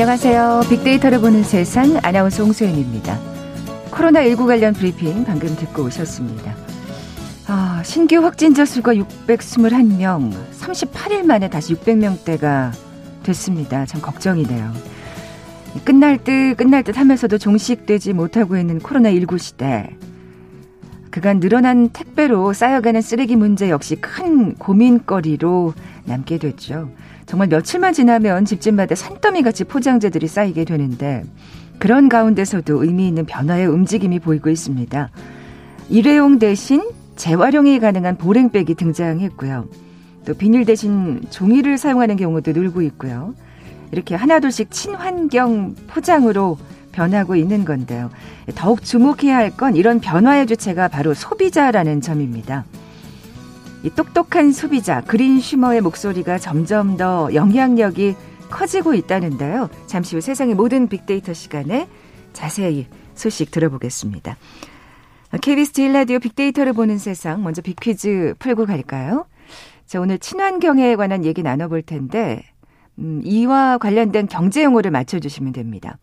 안녕하세요. 빅데이터를 보는 세상 아나운서 홍소연입니다. 코로나19 관련 브리핑 방금 듣고 오셨습니다. 아, 신규 확진자 수가 621명, 38일 만에 다시 600명대가 됐습니다. 참 걱정이네요. 끝날 듯 끝날 듯 하면서도 종식되지 못하고 있는 코로나19 시대. 그간 늘어난 택배로 쌓여가는 쓰레기 문제 역시 큰 고민거리로 남게 됐죠. 정말 며칠만 지나면 집집마다 산더미 같이 포장재들이 쌓이게 되는데 그런 가운데서도 의미 있는 변화의 움직임이 보이고 있습니다. 일회용 대신 재활용이 가능한 보랭백이 등장했고요. 또 비닐 대신 종이를 사용하는 경우도 늘고 있고요. 이렇게 하나둘씩 친환경 포장으로 변하고 있는 건데요. 더욱 주목해야 할 건 이런 변화의 주체가 바로 소비자라는 점입니다. 이 똑똑한 소비자 그린 슈머의 목소리가 점점 더 영향력이 커지고 있다는데요. 잠시 후 세상의 모든 빅데이터 시간에 자세히 소식 들어보겠습니다. KBS 제일라디오 빅데이터를 보는 세상 먼저 빅퀴즈 풀고 갈까요? 자, 오늘 친환경에 관한 얘기 나눠볼 텐데 음, 이와 관련된 경제 용어를 맞춰주시면 됩니다.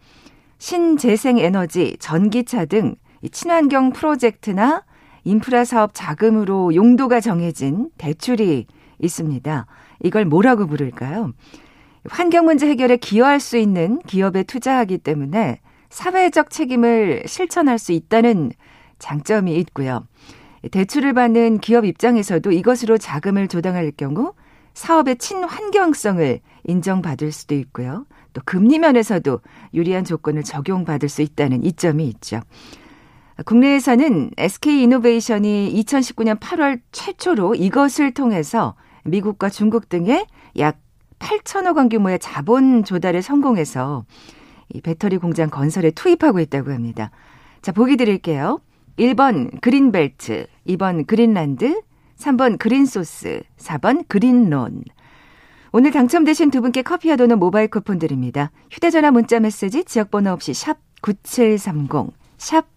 신재생 에너지, 전기차 등 친환경 프로젝트나 인프라 사업 자금으로 용도가 정해진 대출이 있습니다. 이걸 뭐라고 부를까요? 환경 문제 해결에 기여할 수 있는 기업에 투자하기 때문에 사회적 책임을 실천할 수 있다는 장점이 있고요. 대출을 받는 기업 입장에서도 이것으로 자금을 조달할 경우 사업의 친환경성을 인정받을 수도 있고요. 또 금리 면에서도 유리한 조건을 적용받을 수 있다는 이점이 있죠. 국내에서는 SK 이노베이션이 2019년 8월 최초로 이것을 통해서 미국과 중국 등의 약 8천억 원 규모의 자본 조달에 성공해서 이 배터리 공장 건설에 투입하고 있다고 합니다. 자, 보기 드릴게요. 1번 그린벨트, 2번 그린란드, 3번 그린소스, 4번 그린론. 오늘 당첨되신 두 분께 커피와 도는 모바일 쿠폰 드립니다. 휴대전화 문자 메시지 지역번호 없이 샵 9730, 샵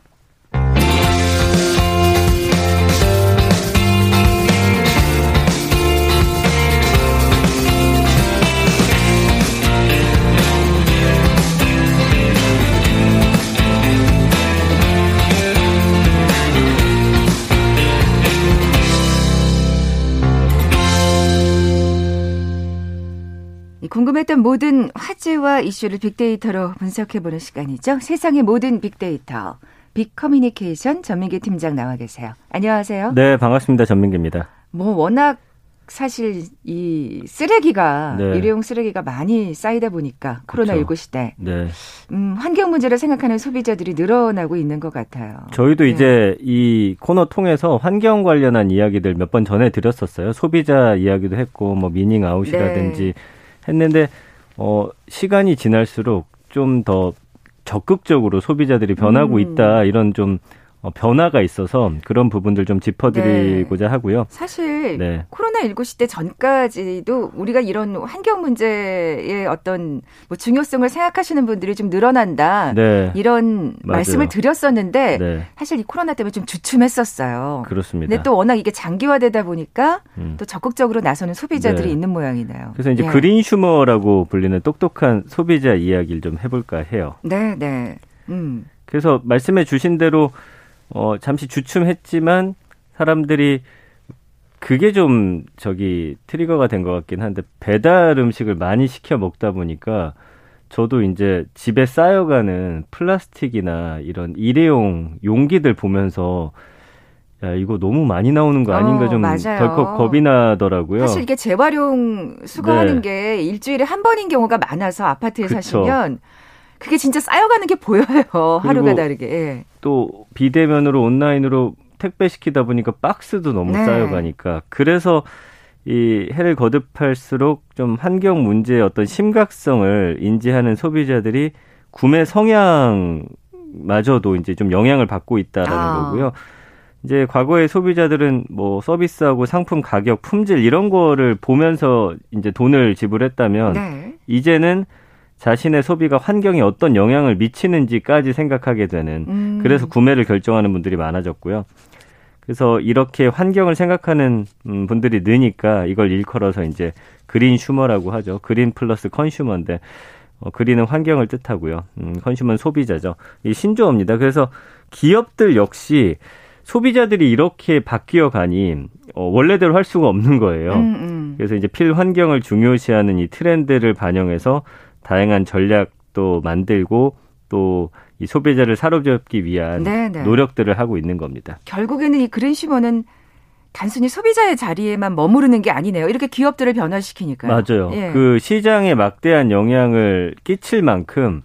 궁금했던 모든 화제와 이슈를 빅데이터로 분석해보는 시간이죠. 세상의 모든 빅데이터. 빅커뮤니케이션 전민기 팀장 나와 계세요. 안녕하세요. 네, 반갑습니다. 전민기입니다. 뭐 워낙 사실 이 쓰레기가 네. 일회용 쓰레기가 많이 쌓이다 보니까 코로나 19 시대 네. 음, 환경 문제를 생각하는 소비자들이 늘어나고 있는 것 같아요. 저희도 네. 이제 이 코너 통해서 환경 관련한 이야기들 몇 번 전해 드렸었어요. 소비자 이야기도 했고 뭐 meaning out이라든지 네. 했는데 어 시간이 지날수록 좀 더 적극적으로 소비자들이 변하고 음. 있다 이런 좀 어, 변화가 있어서 그런 부분들 좀 짚어드리고자 네. 하고요. 사실 네. 코로나19 시대 전까지도 우리가 이런 환경 문제의 어떤 뭐 중요성을 생각하시는 분들이 좀 늘어난다. 네. 이런 맞아요. 말씀을 드렸었는데 네. 사실 이 코로나 때문에 좀 주춤했었어요. 그렇습니다. 근데 또 워낙 이게 장기화되다 보니까 음. 또 적극적으로 나서는 소비자들이 네. 있는 모양이네요. 그래서 이제 예. 그린 슈머라고 불리는 똑똑한 소비자 이야기를 좀 해볼까 해요. 네, 네. 음. 그래서 말씀해 주신 대로 어, 잠시 주춤했지만 사람들이 그게 좀 저기 트리거가 된 것 같긴 한데 배달 음식을 많이 시켜 먹다 보니까 저도 이제 집에 쌓여가는 플라스틱이나 이런 일회용 용기들 보면서 야 이거 너무 많이 나오는 거 아닌가 어, 좀 맞아요. 덜컥 겁이 나더라고요. 사실 이게 재활용 수거하는 네. 게 일주일에 한 번인 경우가 많아서 아파트에 그쵸. 사시면 그게 진짜 쌓여가는 게 보여요. 하루가 다르게. 예. 또 비대면으로 온라인으로 택배 시키다 보니까 박스도 너무 네. 쌓여가니까 그래서 이 해를 거듭할수록 좀 환경 문제의 어떤 심각성을 인지하는 소비자들이 구매 성향마저도 이제 좀 영향을 받고 있다라는 아. 거고요. 이제 과거의 소비자들은 뭐 서비스하고 상품 가격, 품질 이런 거를 보면서 이제 돈을 지불했다면 네. 이제는 자신의 소비가 환경에 어떤 영향을 미치는지까지 생각하게 되는 음. 그래서 구매를 결정하는 분들이 많아졌고요. 그래서 이렇게 환경을 생각하는 음, 분들이 느니까 이걸 일컬어서 이제 그린 슈머라고 하죠. 그린 플러스 컨슈머인데 어, 그린은 환경을 뜻하고요. 음, 컨슈머는 소비자죠. 이 신조어입니다. 그래서 기업들 역시 소비자들이 이렇게 바뀌어 가니 어, 원래대로 할 수가 없는 거예요. 음, 음. 그래서 이제 필환경을 중요시하는 이 트렌드를 반영해서 다양한 전략도 만들고 또 이 소비자를 사로잡기 위한 네네. 네. 노력들을 하고 있는 겁니다. 결국에는 이 그린시머는 단순히 소비자의 자리에만 머무르는 게 아니네요. 이렇게 기업들을 변화시키니까요. 맞아요. 예. 그 시장에 막대한 영향을 끼칠 만큼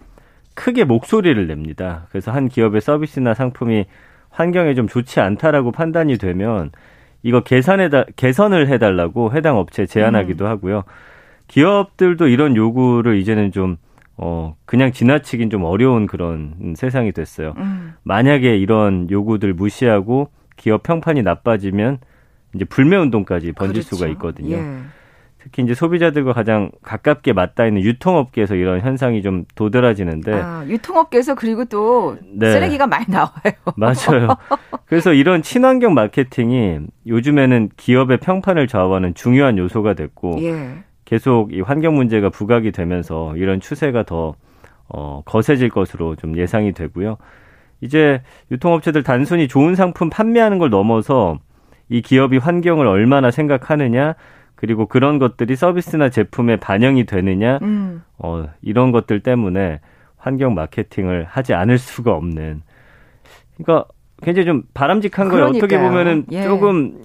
크게 목소리를 냅니다. 그래서 한 기업의 서비스나 상품이 환경에 좀 좋지 않다라고 판단이 되면 이거 계산해다 개선을 해달라고 해당 업체에 제안하기도 음. 하고요. 기업들도 이런 요구를 이제는 좀 어, 그냥 지나치긴 좀 어려운 그런 세상이 됐어요. 음. 만약에 이런 요구들 무시하고 기업 평판이 나빠지면 이제 불매 운동까지 번질 그렇죠. 수가 있거든요. 예. 특히 이제 소비자들과 가장 가깝게 맞닿아 있는 유통업계에서 이런 현상이 좀 도드라지는데 아, 유통업계에서 그리고 또 네. 쓰레기가 많이 나와요. 맞아요. 그래서 이런 친환경 마케팅이 요즘에는 기업의 평판을 좌우하는 중요한 요소가 됐고 예. 계속 이 환경 문제가 부각이 되면서 이런 추세가 더 어, 거세질 것으로 좀 예상이 되고요. 이제 유통업체들 단순히 좋은 상품 판매하는 걸 넘어서 이 기업이 환경을 얼마나 생각하느냐 그리고 그런 것들이 서비스나 제품에 반영이 되느냐 음. 어, 이런 것들 때문에 환경 마케팅을 하지 않을 수가 없는 그러니까 굉장히 좀 바람직한 거예요. 어떻게 보면은 예. 조금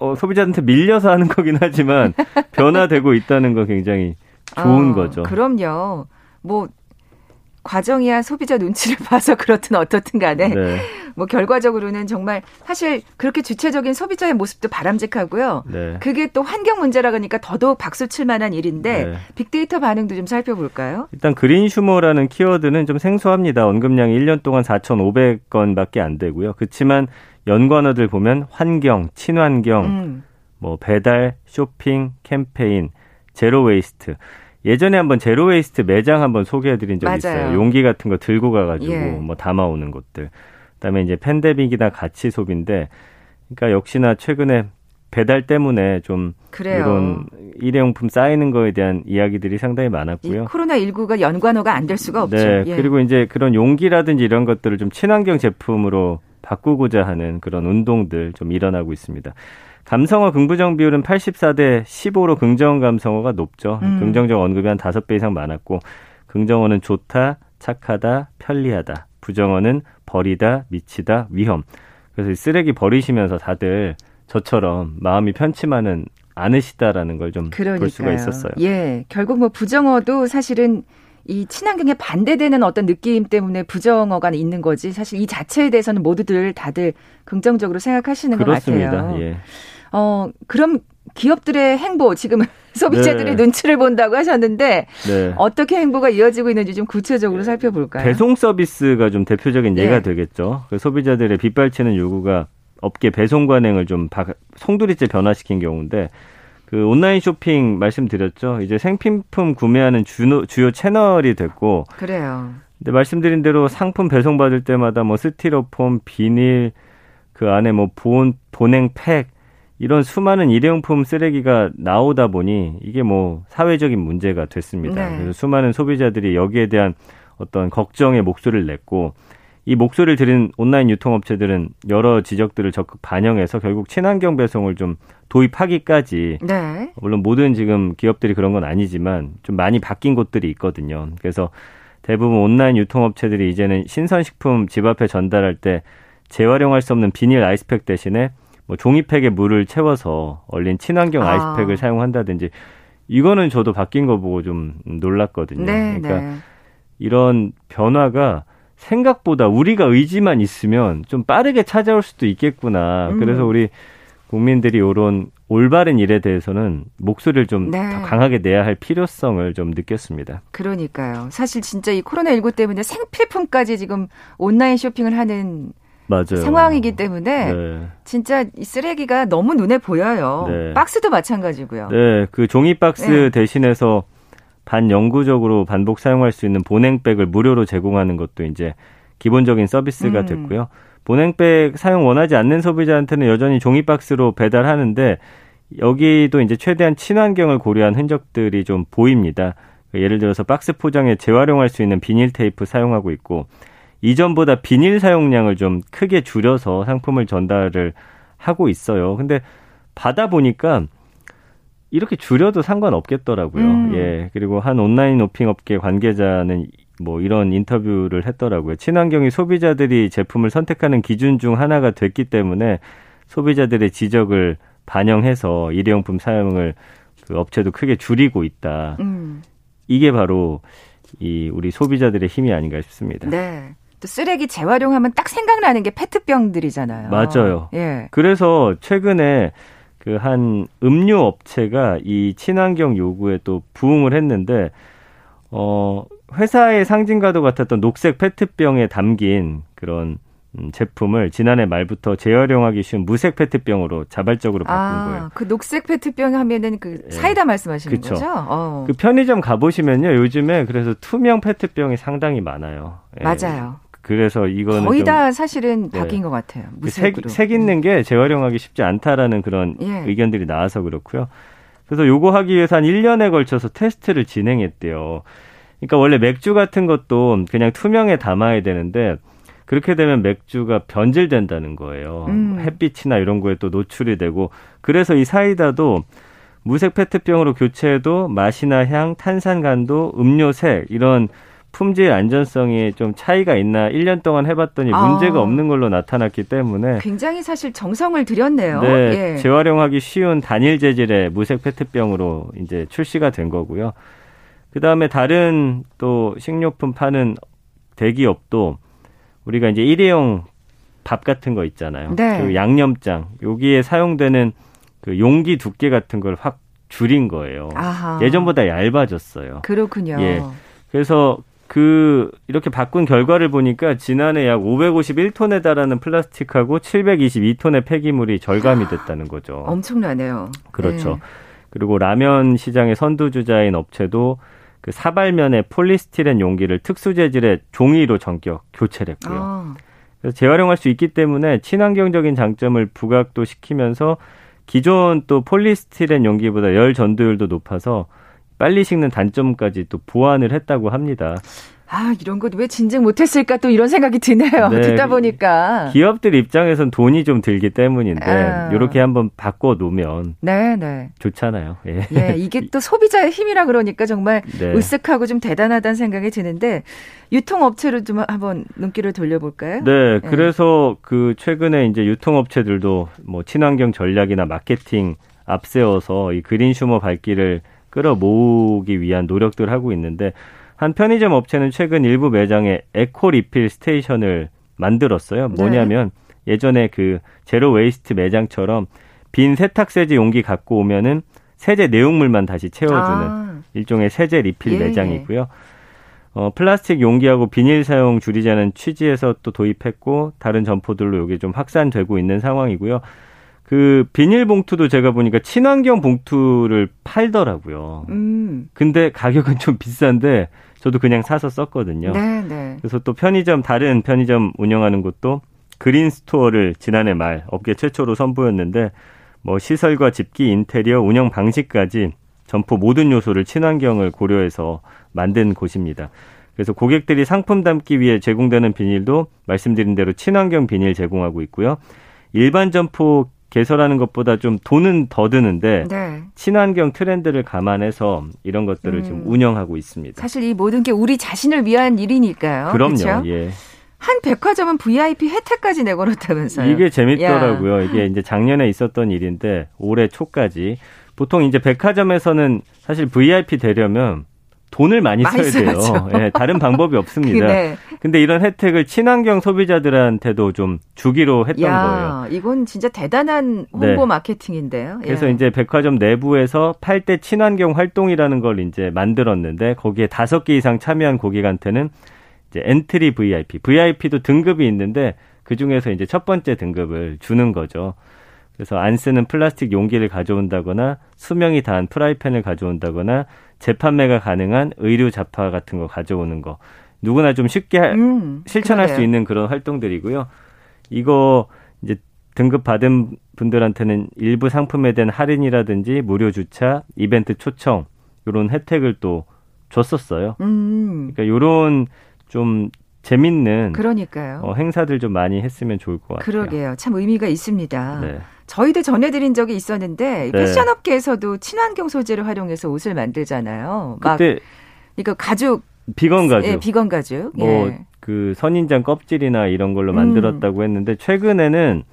어, 소비자한테 밀려서 하는 거긴 하지만 변화되고 있다는 거 굉장히 좋은 어, 거죠. 그럼요. 뭐 과정이야 소비자 눈치를 봐서 그렇든 어떻든 간에 네. 뭐 결과적으로는 정말 사실 그렇게 주체적인 소비자의 모습도 바람직하고요. 네. 그게 또 환경 문제라 그러니까 더더욱 박수 칠 만한 일인데 네. 빅데이터 반응도 좀 살펴볼까요? 일단 greensumer라는 키워드는 좀 생소합니다. 언급량이 1년 동안 4,500건밖에 안 되고요. 그렇지만 연관어들 보면 환경, 친환경, 음. 뭐 배달, 쇼핑, 캠페인, zero waste 예전에 한번 zero waste 매장 한번 소개해 드린 적이 있어요. 용기 같은 거 들고 가 가지고 예. 뭐 담아 오는 것들. 그다음에 이제 팬데믹이나 가치 소비인데, 그러니까 역시나 최근에 배달 때문에 좀 그래요. 이런 일회용품 쌓이는 거에 대한 이야기들이 상당히 많았고요. 코로나 19가 연관어가 안 될 수가 없죠. 네, 예. 그리고 이제 그런 용기라든지 이런 것들을 좀 친환경 제품으로 바꾸고자 하는 그런 운동들 좀 일어나고 있습니다. 감성어 긍부정 비율은 84대 15로 긍정 감성어가 높죠. 음. 긍정적 언급이 한 5배 이상 많았고 긍정어는 좋다, 착하다, 편리하다. 부정어는 버리다, 미치다, 위험. 그래서 쓰레기 버리시면서 다들 저처럼 마음이 편치만은 않으시다라는 걸 좀 볼 수가 있었어요. 예. 결국 뭐 부정어도 사실은 이 친환경에 반대되는 어떤 느낌 때문에 부정어가 있는 거지 사실 이 자체에 대해서는 모두들 다들 긍정적으로 생각하시는 그렇습니다. 것 같아요. 예. 어, 그럼 기업들의 행보 지금 소비자들의 네. 눈치를 본다고 하셨는데 네. 어떻게 행보가 이어지고 있는지 좀 구체적으로 살펴볼까요? 배송 서비스가 좀 대표적인 예가 네. 되겠죠. 그 소비자들의 빗발치는 요구가 업계 배송 관행을 좀 송두리째 변화시킨 경우인데 그 온라인 쇼핑 말씀드렸죠. 이제 생필품 구매하는 주요, 주요 채널이 됐고 그래요. 근데 말씀드린 대로 상품 배송 받을 때마다 뭐 스티로폼, 비닐 그 안에 뭐 본, 보냉 팩 이런 수많은 일회용품 쓰레기가 나오다 보니 이게 뭐 사회적인 문제가 됐습니다. 네. 그래서 수많은 소비자들이 여기에 대한 어떤 걱정의 목소리를 냈고 이 목소리를 들은 온라인 유통업체들은 여러 지적들을 적극 반영해서 결국 친환경 배송을 좀 도입하기까지 네. 물론 모든 지금 기업들이 그런 건 아니지만 좀 많이 바뀐 곳들이 있거든요. 그래서 대부분 온라인 유통업체들이 이제는 신선식품 집 앞에 전달할 때 재활용할 수 없는 비닐 아이스팩 대신에 뭐 종이팩에 물을 채워서 얼린 친환경 아. 아이스팩을 사용한다든지 이거는 저도 바뀐 거 보고 좀 놀랐거든요. 네, 그러니까 네. 이런 변화가 생각보다 우리가 의지만 있으면 좀 빠르게 찾아올 수도 있겠구나. 음. 그래서 우리 국민들이 이런 올바른 일에 대해서는 목소리를 좀더 네. 강하게 내야 할 필요성을 좀 느꼈습니다. 그러니까요. 사실 진짜 이 코로나19 때문에 생필품까지 지금 온라인 쇼핑을 하는 맞아요. 상황이기 때문에 네. 진짜 이 쓰레기가 너무 눈에 보여요. 네. 박스도 마찬가지고요. 네, 그 종이 박스 네. 대신해서 반영구적으로 반복 사용할 수 있는 보냉백을 무료로 제공하는 것도 이제 기본적인 서비스가 음. 됐고요. 보냉백 사용 원하지 않는 소비자한테는 여전히 종이 박스로 배달하는데 여기도 이제 최대한 친환경을 고려한 흔적들이 좀 보입니다. 예를 들어서 박스 포장에 재활용할 수 있는 비닐 테이프 사용하고 있고 이전보다 비닐 사용량을 좀 크게 줄여서 상품을 전달을 하고 있어요. 근데 받아 보니까 이렇게 줄여도 상관없겠더라고요. 음. 예. 그리고 한 온라인 노핑 업계 관계자는 뭐 이런 인터뷰를 했더라고요. 친환경이 소비자들이 제품을 선택하는 기준 중 하나가 됐기 때문에 소비자들의 지적을 반영해서 일회용품 사용을 그 업체도 크게 줄이고 있다. 음. 이게 바로 이 우리 소비자들의 힘이 아닌가 싶습니다. 네. 또 쓰레기 재활용하면 딱 생각나는 게 페트병들이잖아요. 맞아요. 예. 그래서 최근에 그 한 음료 업체가 이 친환경 요구에 또 부응을 했는데 어 회사의 상징과도 같았던 녹색 페트병에 담긴 그런 음, 제품을 지난해 말부터 재활용하기 쉬운 무색 페트병으로 자발적으로 바꾼 아, 거예요. 그 녹색 페트병 하면은 그 예. 사이다 예. 말씀하시는 그쵸. 거죠? 어. 그 편의점 가보시면요, 요즘에 그래서 투명 페트병이 상당히 많아요. 예. 맞아요. 그래서 이거는 거의 다 사실은 네. 바뀐 것 같아요. 그 무색으로. 색, 색 있는 게 재활용하기 쉽지 않다라는 그런 예. 의견들이 나와서 그렇고요. 그래서 요거 하기 위해서 한 1년에 걸쳐서 테스트를 진행했대요. 그러니까 원래 맥주 같은 것도 그냥 투명에 담아야 되는데 그렇게 되면 맥주가 변질된다는 거예요. 음. 햇빛이나 이런 거에 또 노출이 되고 그래서 이 사이다도 무색 페트병으로 교체해도 맛이나 향, 탄산감도 음료색 이런 품질 안전성이 좀 차이가 있나 1년 동안 해봤더니 아. 문제가 없는 걸로 나타났기 때문에 굉장히 사실 정성을 들였네요. 네, 예. 재활용하기 쉬운 단일 재질의 무색 페트병으로 이제 출시가 된 거고요. 그 다음에 다른 또 식료품 파는 대기업도 우리가 이제 일회용 밥 같은 거 있잖아요. 네. 그 양념장 여기에 사용되는 그 용기 두께 같은 걸 확 줄인 거예요. 아하. 예전보다 얇아졌어요. 그렇군요. 예. 그래서 그 이렇게 바꾼 결과를 보니까 지난해 약 551톤에 달하는 플라스틱하고 722톤의 폐기물이 절감이 됐다는 거죠. 엄청나네요. 그렇죠. 네. 그리고 라면 시장의 선두주자인 업체도 그 사발면에 폴리스티렌 용기를 특수 재질의 종이로 전격 교체를 했고요. 아. 그래서 재활용할 수 있기 때문에 친환경적인 장점을 부각도 시키면서 기존 또 폴리스티렌 용기보다 열 전도율도 높아서 빨리 식는 단점까지 또 보완을 했다고 합니다. 아, 이런 것 왜 진즉 못했을까 또 이런 생각이 드네요. 네, 듣다 보니까. 기업들 입장에선 돈이 좀 들기 때문인데, 아. 이렇게 한번 바꿔 놓으면. 네, 네. 좋잖아요. 예. 예. 이게 또 소비자의 힘이라 그러니까 정말 네. 으쓱하고 좀 대단하다는 생각이 드는데, 유통업체를 좀 한번 눈길을 돌려볼까요? 네. 예. 그래서 그 최근에 이제 유통업체들도 뭐 친환경 전략이나 마케팅 앞세워서 이 greensumer 발길을 끌어모으기 위한 노력들을 하고 있는데, 한 편의점 업체는 최근 일부 매장에 eco refill station을 만들었어요. 네. 뭐냐면 네. 예전에 그 zero waste 매장처럼 빈 세탁세제 용기 갖고 오면은 세제 내용물만 다시 채워주는 아. 일종의 세제 리필 예. 매장이고요. 어, 플라스틱 용기하고 비닐 사용 줄이자는 취지에서 또 도입했고 다른 점포들로 이게 좀 확산되고 있는 상황이고요. 그 비닐 봉투도 제가 보니까 친환경 봉투를 팔더라고요. 음. 근데 가격은 좀 비싼데 저도 그냥 사서 썼거든요. 네, 네. 그래서 또 편의점 다른 편의점 운영하는 곳도 green store를 지난해 말 업계 최초로 선보였는데 뭐 시설과 집기, 인테리어, 운영 방식까지 점포 모든 요소를 친환경을 고려해서 만든 곳입니다. 그래서 고객들이 상품 담기 위해 제공되는 비닐도 말씀드린 대로 친환경 비닐 제공하고 있고요. 일반 점포 개설하는 것보다 좀 돈은 더 드는데 네. 친환경 트렌드를 감안해서 이런 것들을 음. 지금 운영하고 있습니다. 사실 이 모든 게 우리 자신을 위한 일이니까요. 그럼요. 그렇죠? 예. 한 백화점은 VIP 혜택까지 내걸었다면서요. 이게 재밌더라고요. 야. 이게 이제 작년에 있었던 일인데 올해 초까지 보통 이제 백화점에서는 사실 VIP 되려면 돈을 많이, 많이 써야 돼요. 네, 다른 방법이 없습니다. 네. 근데 이런 혜택을 친환경 소비자들한테도 좀 주기로 했던 야, 거예요. 이건 진짜 대단한 홍보 네. 마케팅인데요. 그래서 예. 이제 백화점 내부에서 팔때 친환경 활동이라는 걸 이제 만들었는데 거기에 다섯 개 이상 참여한 고객한테는 이제 entry VIP, VIP도 등급이 있는데 그 중에서 이제 첫 번째 등급을 주는 거죠. 그래서 안 쓰는 플라스틱 용기를 가져온다거나 수명이 다한 프라이팬을 가져온다거나 재판매가 가능한 의류 잡화 같은 거 가져오는 거 누구나 좀 쉽게 음, 실천할 그러게요. 수 있는 그런 활동들이고요. 이거 이제 등급 받은 분들한테는 일부 상품에 대한 할인이라든지 무료 주차, 이벤트 초청 이런 혜택을 또 줬었어요. 음. 그러니까 요런 좀 재밌는 그러니까요. 어, 행사들 좀 많이 했으면 좋을 것 같아요. 그러게요. 참 의미가 있습니다. 네. 저희도 전해드린 적이 있었는데 네. 패션업계에서도 친환경 소재를 활용해서 옷을 만들잖아요. 그때 이거 가죽 비건 가죽, 예, 비건 가죽, 뭐그 예. 선인장 껍질이나 이런 걸로 만들었다고 음. 했는데 최근에는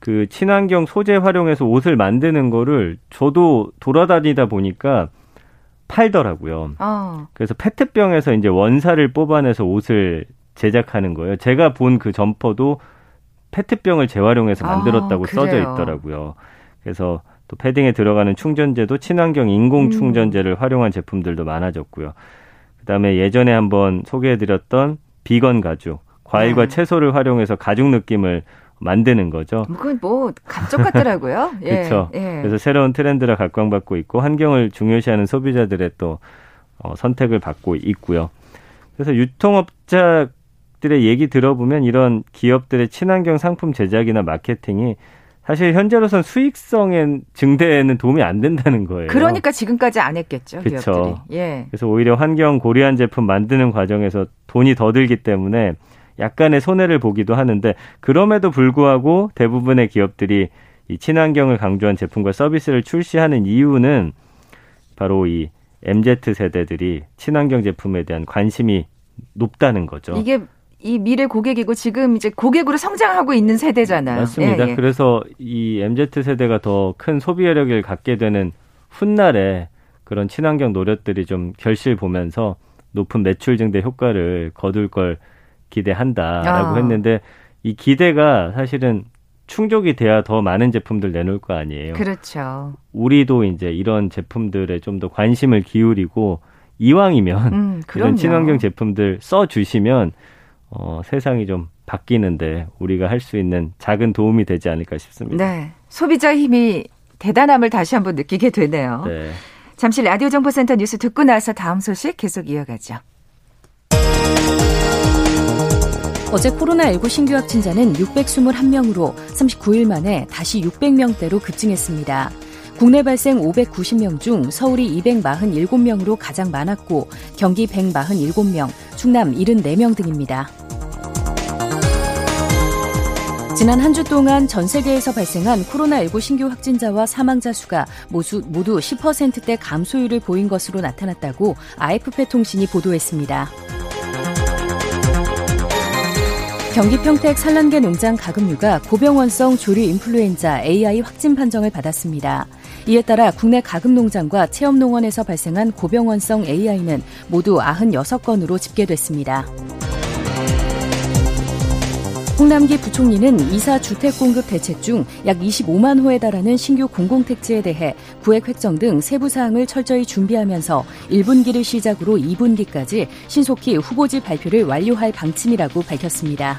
그 친환경 소재 활용해서 옷을 만드는 거를 저도 돌아다니다 보니까 팔더라고요. 어. 그래서 페트병에서 이제 원사를 뽑아내서 옷을 제작하는 거예요. 제가 본 그 점퍼도 페트병을 재활용해서 아, 만들었다고 아, 써져 있더라고요. 그래서 또 패딩에 들어가는 충전재도 친환경 인공 음. 충전재를 음. 활용한 제품들도 많아졌고요. 그다음에 예전에 한번 소개해드렸던 비건 가죽, 과일과 네. 채소를 활용해서 가죽 느낌을 만드는 거죠. 그건 뭐 감쪽 같더라고요. 예, 그렇죠. 예. 그래서 새로운 트렌드라 각광받고 있고 환경을 중요시하는 소비자들의 또 어, 선택을 받고 있고요. 그래서 유통업자 들의 얘기 들어보면 이런 기업들의 친환경 상품 제작이나 마케팅이 사실 현재로선 수익성의 증대에는 도움이 안 된다는 거예요. 그러니까 지금까지 안 했겠죠. 그렇죠. 예. 그래서 오히려 환경 고려한 제품 만드는 과정에서 돈이 더 들기 때문에 약간의 손해를 보기도 하는데 그럼에도 불구하고 대부분의 기업들이 이 친환경을 강조한 제품과 서비스를 출시하는 이유는 바로 이 MZ 세대들이 친환경 제품에 대한 관심이 높다는 거죠. 이게 이 미래 고객이고 지금 이제 고객으로 성장하고 있는 세대잖아요. 맞습니다. 예, 예. 그래서 이 MZ 세대가 더 큰 소비력을 갖게 되는 훗날에 그런 친환경 노력들이 좀 결실 보면서 높은 매출 증대 효과를 거둘 걸 기대한다라고 아. 했는데 이 기대가 사실은 충족이 돼야 더 많은 제품들 내놓을 거 아니에요. 그렇죠. 우리도 이제 이런 제품들에 좀 더 관심을 기울이고 이왕이면 음, 이런 친환경 제품들 써 주시면 어, 세상이 좀 바뀌는데 우리가 할 수 있는 작은 도움이 되지 않을까 싶습니다. 네. 소비자 힘이 대단함을 다시 한번 느끼게 되네요. 네. 잠시 라디오 정보센터 뉴스 듣고 나서 다음 소식 계속 이어가죠. 어제 코로나19 신규 확진자는 621명으로 39일 만에 다시 600명대로 급증했습니다. 국내 발생 590명 중 서울이 247명으로 가장 많았고 경기 147명, 충남 74명 등입니다. 지난 한 주 동안 전 세계에서 발생한 코로나19 신규 확진자와 사망자 수가 모두, 모두 10%대 감소율을 보인 것으로 나타났다고 AFP 통신이 보도했습니다. 경기 평택 산란계 농장 가금류가 고병원성 조류 인플루엔자 AI 확진 판정을 받았습니다. 이에 따라 국내 가금 농장과 체험 농원에서 발생한 고병원성 AI는 모두 96건으로 집계됐습니다. 홍남기 부총리는 이사 주택 공급 대책 중 약 25만 호에 달하는 신규 공공택지에 대해 구획 획정 등 세부 사항을 철저히 준비하면서 1분기를 시작으로 2분기까지 신속히 후보지 발표를 완료할 방침이라고 밝혔습니다.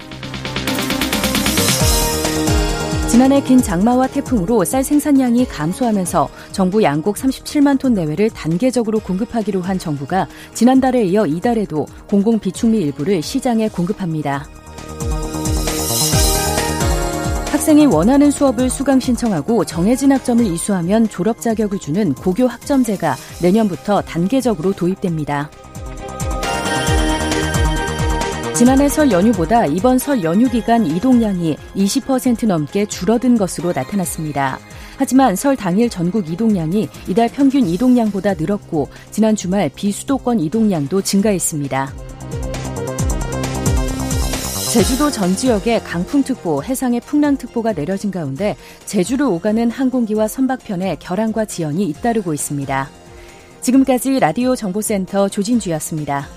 지난해 긴 장마와 태풍으로 쌀 생산량이 감소하면서 정부 양곡 37만 톤 내외를 단계적으로 공급하기로 한 정부가 지난달에 이어 이달에도 공공 비축미 일부를 시장에 공급합니다. 학생이 원하는 수업을 수강 신청하고 정해진 학점을 이수하면 졸업 자격을 주는 고교 학점제가 내년부터 단계적으로 도입됩니다. 지난해 설 연휴보다 이번 설 연휴 기간 이동량이 20% 넘게 줄어든 것으로 나타났습니다. 하지만 설 당일 전국 이동량이 이달 평균 이동량보다 늘었고 지난 주말 비수도권 이동량도 증가했습니다. 제주도 전 지역에 강풍특보, 해상에 풍랑특보가 내려진 가운데 제주를 오가는 항공기와 선박편에 결항과 지연이 잇따르고 있습니다. 지금까지 라디오 정보센터 조진주였습니다.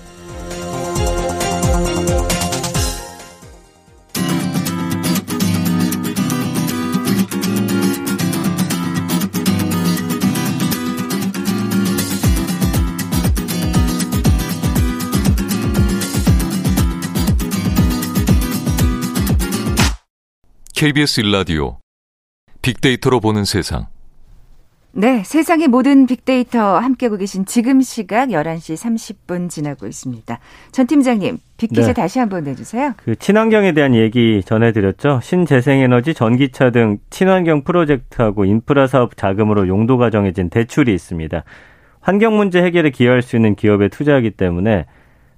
KBS 일라디오 빅데이터로 보는 세상. 네, 세상의 모든 빅데이터 함께하고 계신 지금 시각 11시 30분 지나고 있습니다. 전 팀장님, 빅퀴즈 네. 다시 한번 내주세요. 그 친환경에 대한 얘기 전해드렸죠. 신재생에너지, 전기차 등 친환경 프로젝트하고 인프라 사업 자금으로 용도가 정해진 대출이 있습니다. 환경 문제 해결에 기여할 수 있는 기업에 투자하기 때문에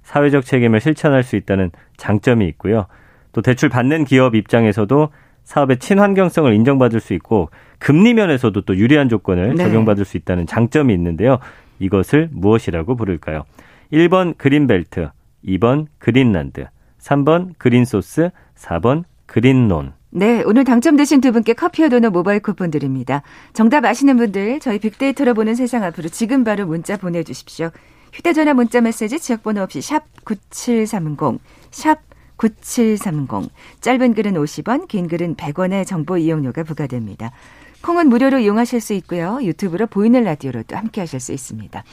사회적 책임을 실천할 수 있다는 장점이 있고요. 또 대출 받는 기업 입장에서도 사업의 친환경성을 인정받을 수 있고 금리 면에서도 또 유리한 조건을 네. 적용받을 수 있다는 장점이 있는데요. 이것을 무엇이라고 부를까요? 1번 그린벨트, 2번 그린란드, 3번 그린소스, 4번 그린론. 네, 오늘 당첨되신 두 분께 커피와 도넛 모바일 쿠폰 드립니다. 정답 아시는 분들 저희 빅데이터로 보는 세상 앞으로 지금 바로 문자 보내주십시오. 휴대전화 문자 메시지 지역번호 없이 샵 9730, 샵 9730. 짧은 글은 50원, 긴 글은 100원의 정보 이용료가 부과됩니다. 콩은 무료로 이용하실 수 있고요. 유튜브로 보이는 라디오로도 함께 하실 수 있습니다.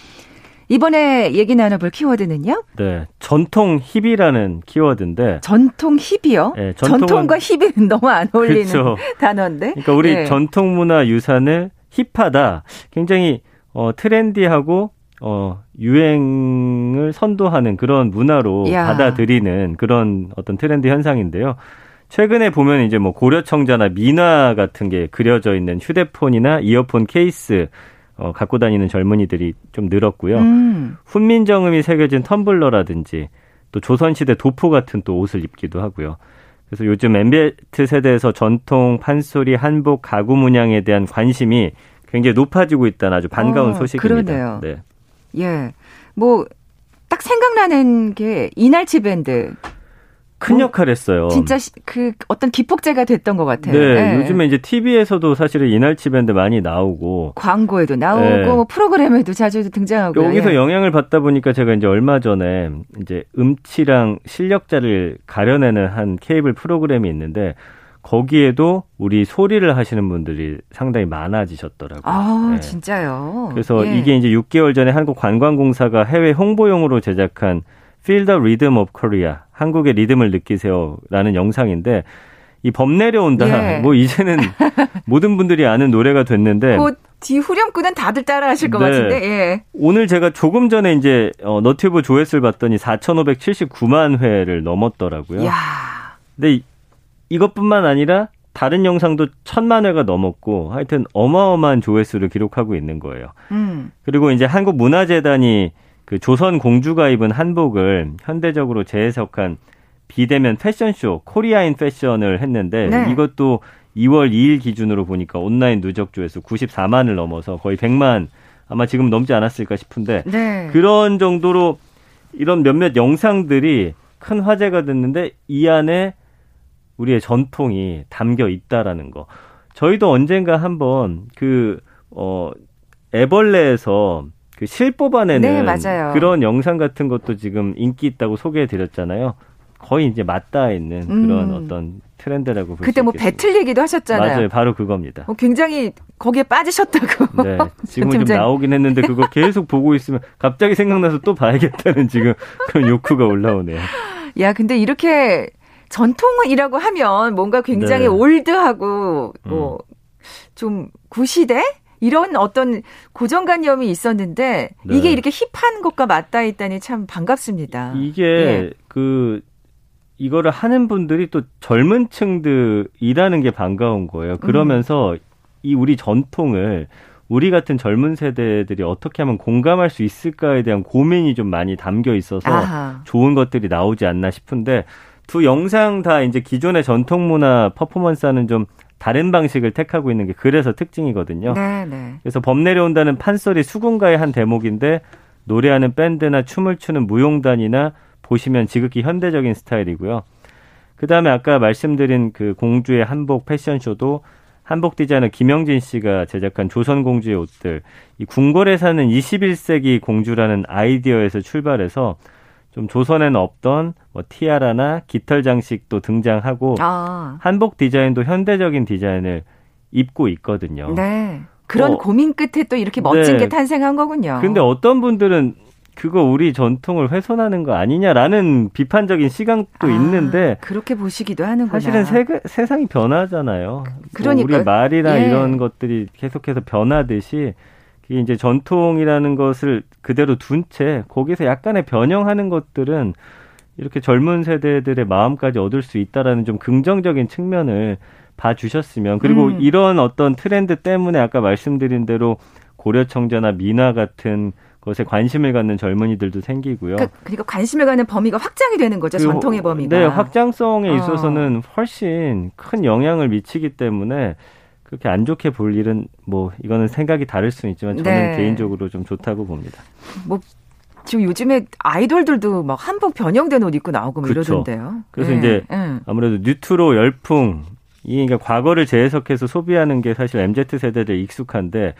이번에 얘기 나눠볼 키워드는요? 네. 전통 힙이라는 키워드인데. 전통 힙이요? 네, 전통과 힙이 너무 안 어울리는 그렇죠. 단어인데. 그러니까 우리 네. 전통 문화 유산을 힙하다. 굉장히 어, 트렌디하고 어, 유행을 선도하는 그런 문화로 야. 받아들이는 그런 어떤 트렌드 현상인데요. 최근에 보면 이제 뭐 고려청자나 민화 같은 게 그려져 있는 휴대폰이나 이어폰 케이스 어, 갖고 다니는 젊은이들이 좀 늘었고요. 음. 훈민정음이 새겨진 텀블러라든지 또 조선시대 도포 같은 또 옷을 입기도 하고요. 그래서 요즘 MZ 세대에서 전통 판소리, 한복, 가구 문양에 대한 관심이 굉장히 높아지고 있다는 아주 반가운 어, 소식입니다. 그러네요. 네. 예. 뭐, 딱 생각나는 게 이날치 밴드. 큰 뭐, 역할 했어요. 진짜 그 어떤 기폭제가 됐던 것 같아요. 네, 네. 요즘에 이제 TV에서도 사실은 이날치 밴드 많이 나오고 광고에도 나오고 네. 뭐 프로그램에도 자주 등장하고 여기서 예. 영향을 받다 보니까 제가 이제 얼마 전에 이제 음치랑 실력자를 가려내는 한 케이블 프로그램이 있는데 거기에도 우리 소리를 하시는 분들이 상당히 많아지셨더라고요. 아, 네. 진짜요? 그래서 예. 이게 이제 6개월 전에 한국 관광공사가 해외 홍보용으로 제작한 Feel the Rhythm of Korea, 한국의 리듬을 느끼세요라는 영상인데 이 범 내려온다. 예. 뭐 이제는 모든 분들이 아는 노래가 됐는데 곧 뒤 후렴구는 다들 따라하실 것 네. 같은데. 예. 오늘 제가 조금 전에 이제 어, 너튜브 조회수를 봤더니 4,579만 회를 넘었더라고요. 야. 근데 이것뿐만 아니라 다른 영상도 천만 회가 넘었고 하여튼 어마어마한 조회수를 기록하고 있는 거예요. 음. 그리고 이제 한국 문화재단이 그 조선 공주가 입은 한복을 현대적으로 재해석한 비대면 패션쇼 코리아인 패션을 했는데 네. 이것도 2월 2일 기준으로 보니까 온라인 누적 조회수 94만을 넘어서 거의 100만 아마 지금 넘지 않았을까 싶은데 네. 그런 정도로 이런 몇몇 영상들이 큰 화제가 됐는데 이 안에 우리의 전통이 담겨 있다라는 거. 저희도 언젠가 한번 그, 어, 애벌레에서 그 실 뽑아내는 네, 그런 영상 같은 것도 지금 인기 있다고 소개해 드렸잖아요. 거의 이제 맞닿아 있는 그런 음. 어떤 트렌드라고 볼수 그때 뭐 배틀 얘기도 하셨잖아요. 맞아요. 바로 그겁니다. 어, 굉장히 거기에 빠지셨다고. 네. 지금은 좀 나오긴 했는데 그거 계속 보고 있으면 갑자기 생각나서 또 봐야겠다는 지금 그런 욕구가 올라오네요. 야, 근데 이렇게 전통이라고 하면 뭔가 굉장히 네. 올드하고 뭐좀 음. 구시대 이런 어떤 고정관념이 있었는데 네. 이게 이렇게 힙한 것과 맞닿아 있다니 참 반갑습니다. 이게 예. 그 이거를 하는 분들이 또 젊은 층들이라는 게 반가운 거예요. 그러면서 음. 이 우리 전통을 우리 같은 젊은 세대들이 어떻게 하면 공감할 수 있을까에 대한 고민이 좀 많이 담겨 있어서 아하. 좋은 것들이 나오지 않나 싶은데 두 영상 다 이제 기존의 전통 문화 퍼포먼스와는 좀 다른 방식을 택하고 있는 게 그래서 특징이거든요. 네, 네. 그래서 범 내려온다는 판소리 수군가의 한 대목인데 노래하는 밴드나 춤을 추는 무용단이나 보시면 지극히 현대적인 스타일이고요. 그 다음에 아까 말씀드린 그 공주의 한복 패션쇼도 한복 디자이너 김영진 씨가 제작한 조선 공주의 옷들, 이 궁궐에 사는 21세기 공주라는 아이디어에서 출발해서 좀 조선에는 없던 뭐 티아라나 깃털 장식도 등장하고 아. 한복 디자인도 현대적인 디자인을 입고 있거든요. 네. 그런 어, 고민 끝에 또 이렇게 멋진 네. 게 탄생한 거군요. 근데 어떤 분들은 그거 우리 전통을 훼손하는 거 아니냐라는 비판적인 시각도 아, 있는데 그렇게 보시기도 하는구나. 사실은 세, 세상이 변하잖아요. 그러니까 뭐 우리 말이나 예. 이런 것들이 계속해서 변하듯이 그게 이제 전통이라는 것을 그대로 둔 채 거기서 약간의 변형하는 것들은 이렇게 젊은 세대들의 마음까지 얻을 수 있다라는 좀 긍정적인 측면을 봐주셨으면 그리고 음. 이런 어떤 트렌드 때문에 아까 말씀드린 대로 고려청자나 민화 같은 것에 관심을 갖는 젊은이들도 생기고요. 그러니까, 그러니까 관심을 갖는 범위가 확장이 되는 거죠. 그 전통의 범위가. 네, 확장성에 어. 있어서는 훨씬 큰 영향을 미치기 때문에 그렇게 안 좋게 볼 일은 뭐 이거는 생각이 다를 수는 있지만 저는 네. 개인적으로 좀 좋다고 봅니다. 뭐 지금 요즘에 아이돌들도 막 한복 변형된 옷 입고 나오고 뭐 그쵸. 이러던데요. 그래서 예, 이제 예. 아무래도 뉴트로 열풍 이 그러니까 과거를 재해석해서 소비하는 게 사실 MZ 세대들 익숙한데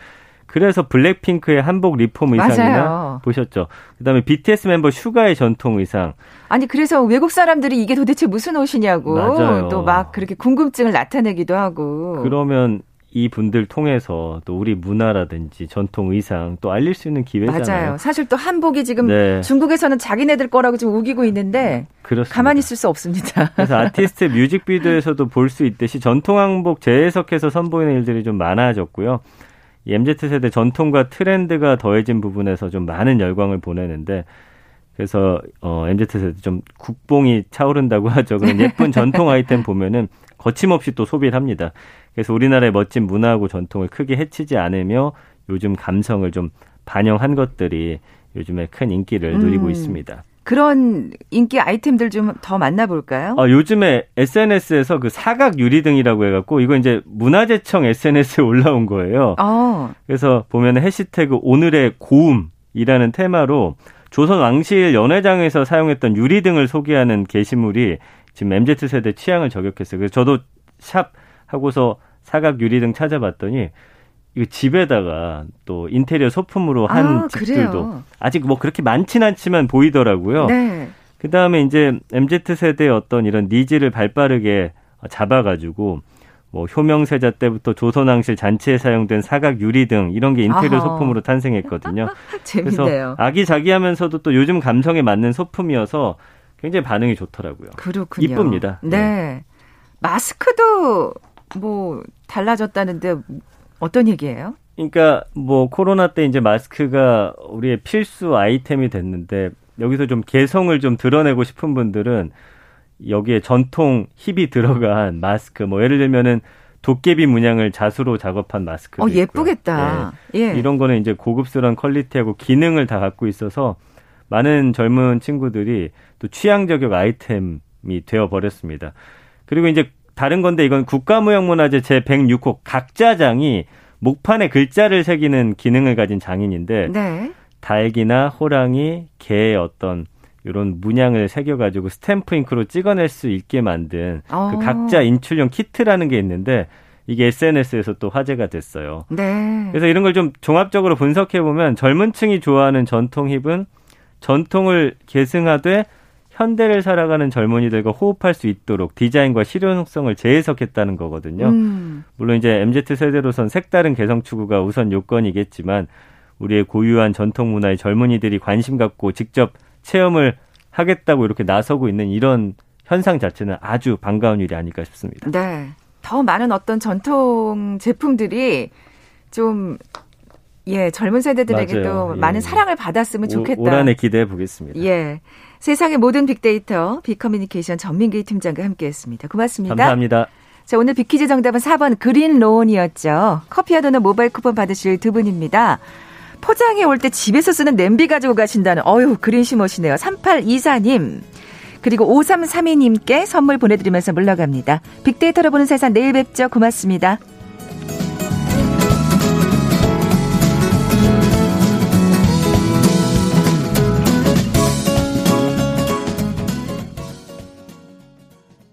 그래서 블랙핑크의 한복 리폼 의상이나 맞아요. 보셨죠. 그다음에 BTS 멤버 슈가의 전통 의상. 아니 그래서 외국 사람들이 이게 도대체 무슨 옷이냐고. 또 막 그렇게 궁금증을 나타내기도 하고. 그러면 이 분들 통해서 또 우리 문화라든지 전통 의상 또 알릴 수 있는 기회잖아요. 맞아요. 사실 또 한복이 지금 네. 중국에서는 자기네들 거라고 지금 우기고 있는데 그렇습니다. 가만히 있을 수 없습니다. 그래서 아티스트 뮤직비디오에서도 볼 수 있듯이 전통 한복 재해석해서 선보이는 일들이 좀 많아졌고요. 이 MZ 세대 전통과 트렌드가 더해진 부분에서 좀 많은 열광을 보내는데 그래서 어 MZ 세대 좀 국뽕이 차오른다고 하죠. 그런 예쁜 전통 아이템 보면은 거침없이 또 소비를 합니다. 그래서 우리나라의 멋진 문화하고 전통을 크게 해치지 않으며 요즘 감성을 좀 반영한 것들이 요즘에 큰 인기를 누리고 음. 있습니다. 그런 인기 아이템들 좀 더 만나볼까요? 어, 요즘에 SNS에서 그 사각 유리 등이라고 해갖고 이거 이제 문화재청 SNS에 올라온 거예요. 어, 그래서 보면 해시태그 오늘의 고음이라는 테마로 조선 왕실 연회장에서 사용했던 유리 등을 소개하는 게시물이 지금 MZ 세대 취향을 저격했어요. 그래서 저도 샵 하고서 사각 유리 등 찾아봤더니 이거 집에다가 또 인테리어 소품으로 한 아, 집들도 그래요? 아직 뭐 그렇게 많진 않지만 보이더라고요. 네. 그 다음에 이제 MZ 세대의 어떤 이런 needs를 발빠르게 잡아가지고 뭐 효명세자 때부터 조선왕실 잔치에 사용된 사각 유리 등 이런 게 인테리어 아하. 소품으로 탄생했거든요. 재밌네요. 그래서 아기자기하면서도 또 요즘 감성에 맞는 소품이어서 굉장히 반응이 좋더라고요. 그렇군요. 이쁩니다. 네. 마스크도 뭐 달라졌다는데 어떤 얘기예요? 그러니까 뭐 코로나 때 이제 마스크가 우리의 필수 아이템이 됐는데 여기서 좀 개성을 좀 드러내고 싶은 분들은 여기에 전통 힙이 들어간 마스크 뭐 예를 들면은 도깨비 문양을 자수로 작업한 마스크도 어. 예쁘겠다. 예. 네. 이런 거는 이제 고급스러운 퀄리티하고 기능을 다 갖고 있어서 많은 젊은 친구들이 또 취향 저격 아이템이 되어 버렸습니다. 그리고 이제 다른 건데 이건 국가무형문화재 제 106호 각자장이 목판에 글자를 새기는 기능을 가진 장인인데 네. 닭이나 호랑이, 개의 어떤 이런 문양을 새겨가지고 스탬프 잉크로 찍어낼 수 있게 만든 어. 그 각자 인출용 키트라는 게 있는데 이게 SNS에서 또 화제가 됐어요. 네. 그래서 이런 걸 좀 종합적으로 분석해 보면 젊은 층이 좋아하는 전통 hip은 전통을 계승하되 현대를 살아가는 젊은이들과 호흡할 수 있도록 디자인과 실용성을 재해석했다는 거거든요. 음. 물론 이제 MZ 세대로선 색다른 개성 추구가 우선 요건이겠지만 우리의 고유한 전통 문화에 젊은이들이 관심 갖고 직접 체험을 하겠다고 이렇게 나서고 있는 이런 현상 자체는 아주 반가운 일이 아닐까 싶습니다. 네. 더 많은 어떤 전통 제품들이 좀 예, 젊은 세대들에게 맞아요. 또 예. 많은 사랑을 받았으면 좋겠다. 올 한해 기대해 보겠습니다. 예. 세상의 모든 빅데이터 빅커뮤니케이션 전민기 팀장과 함께했습니다. 고맙습니다. 감사합니다. 자, 오늘 빅퀴즈 정답은 4번 그린로운이었죠. 커피와 도넛 모바일 쿠폰 받으실 두 분입니다. 포장해 올 때 집에서 쓰는 냄비 가지고 가신다는 어유 그린시머시네요. 3824님. 그리고 5332님께 선물 보내드리면서 물러갑니다. 빅데이터로 보는 세상 내일 뵙죠. 고맙습니다.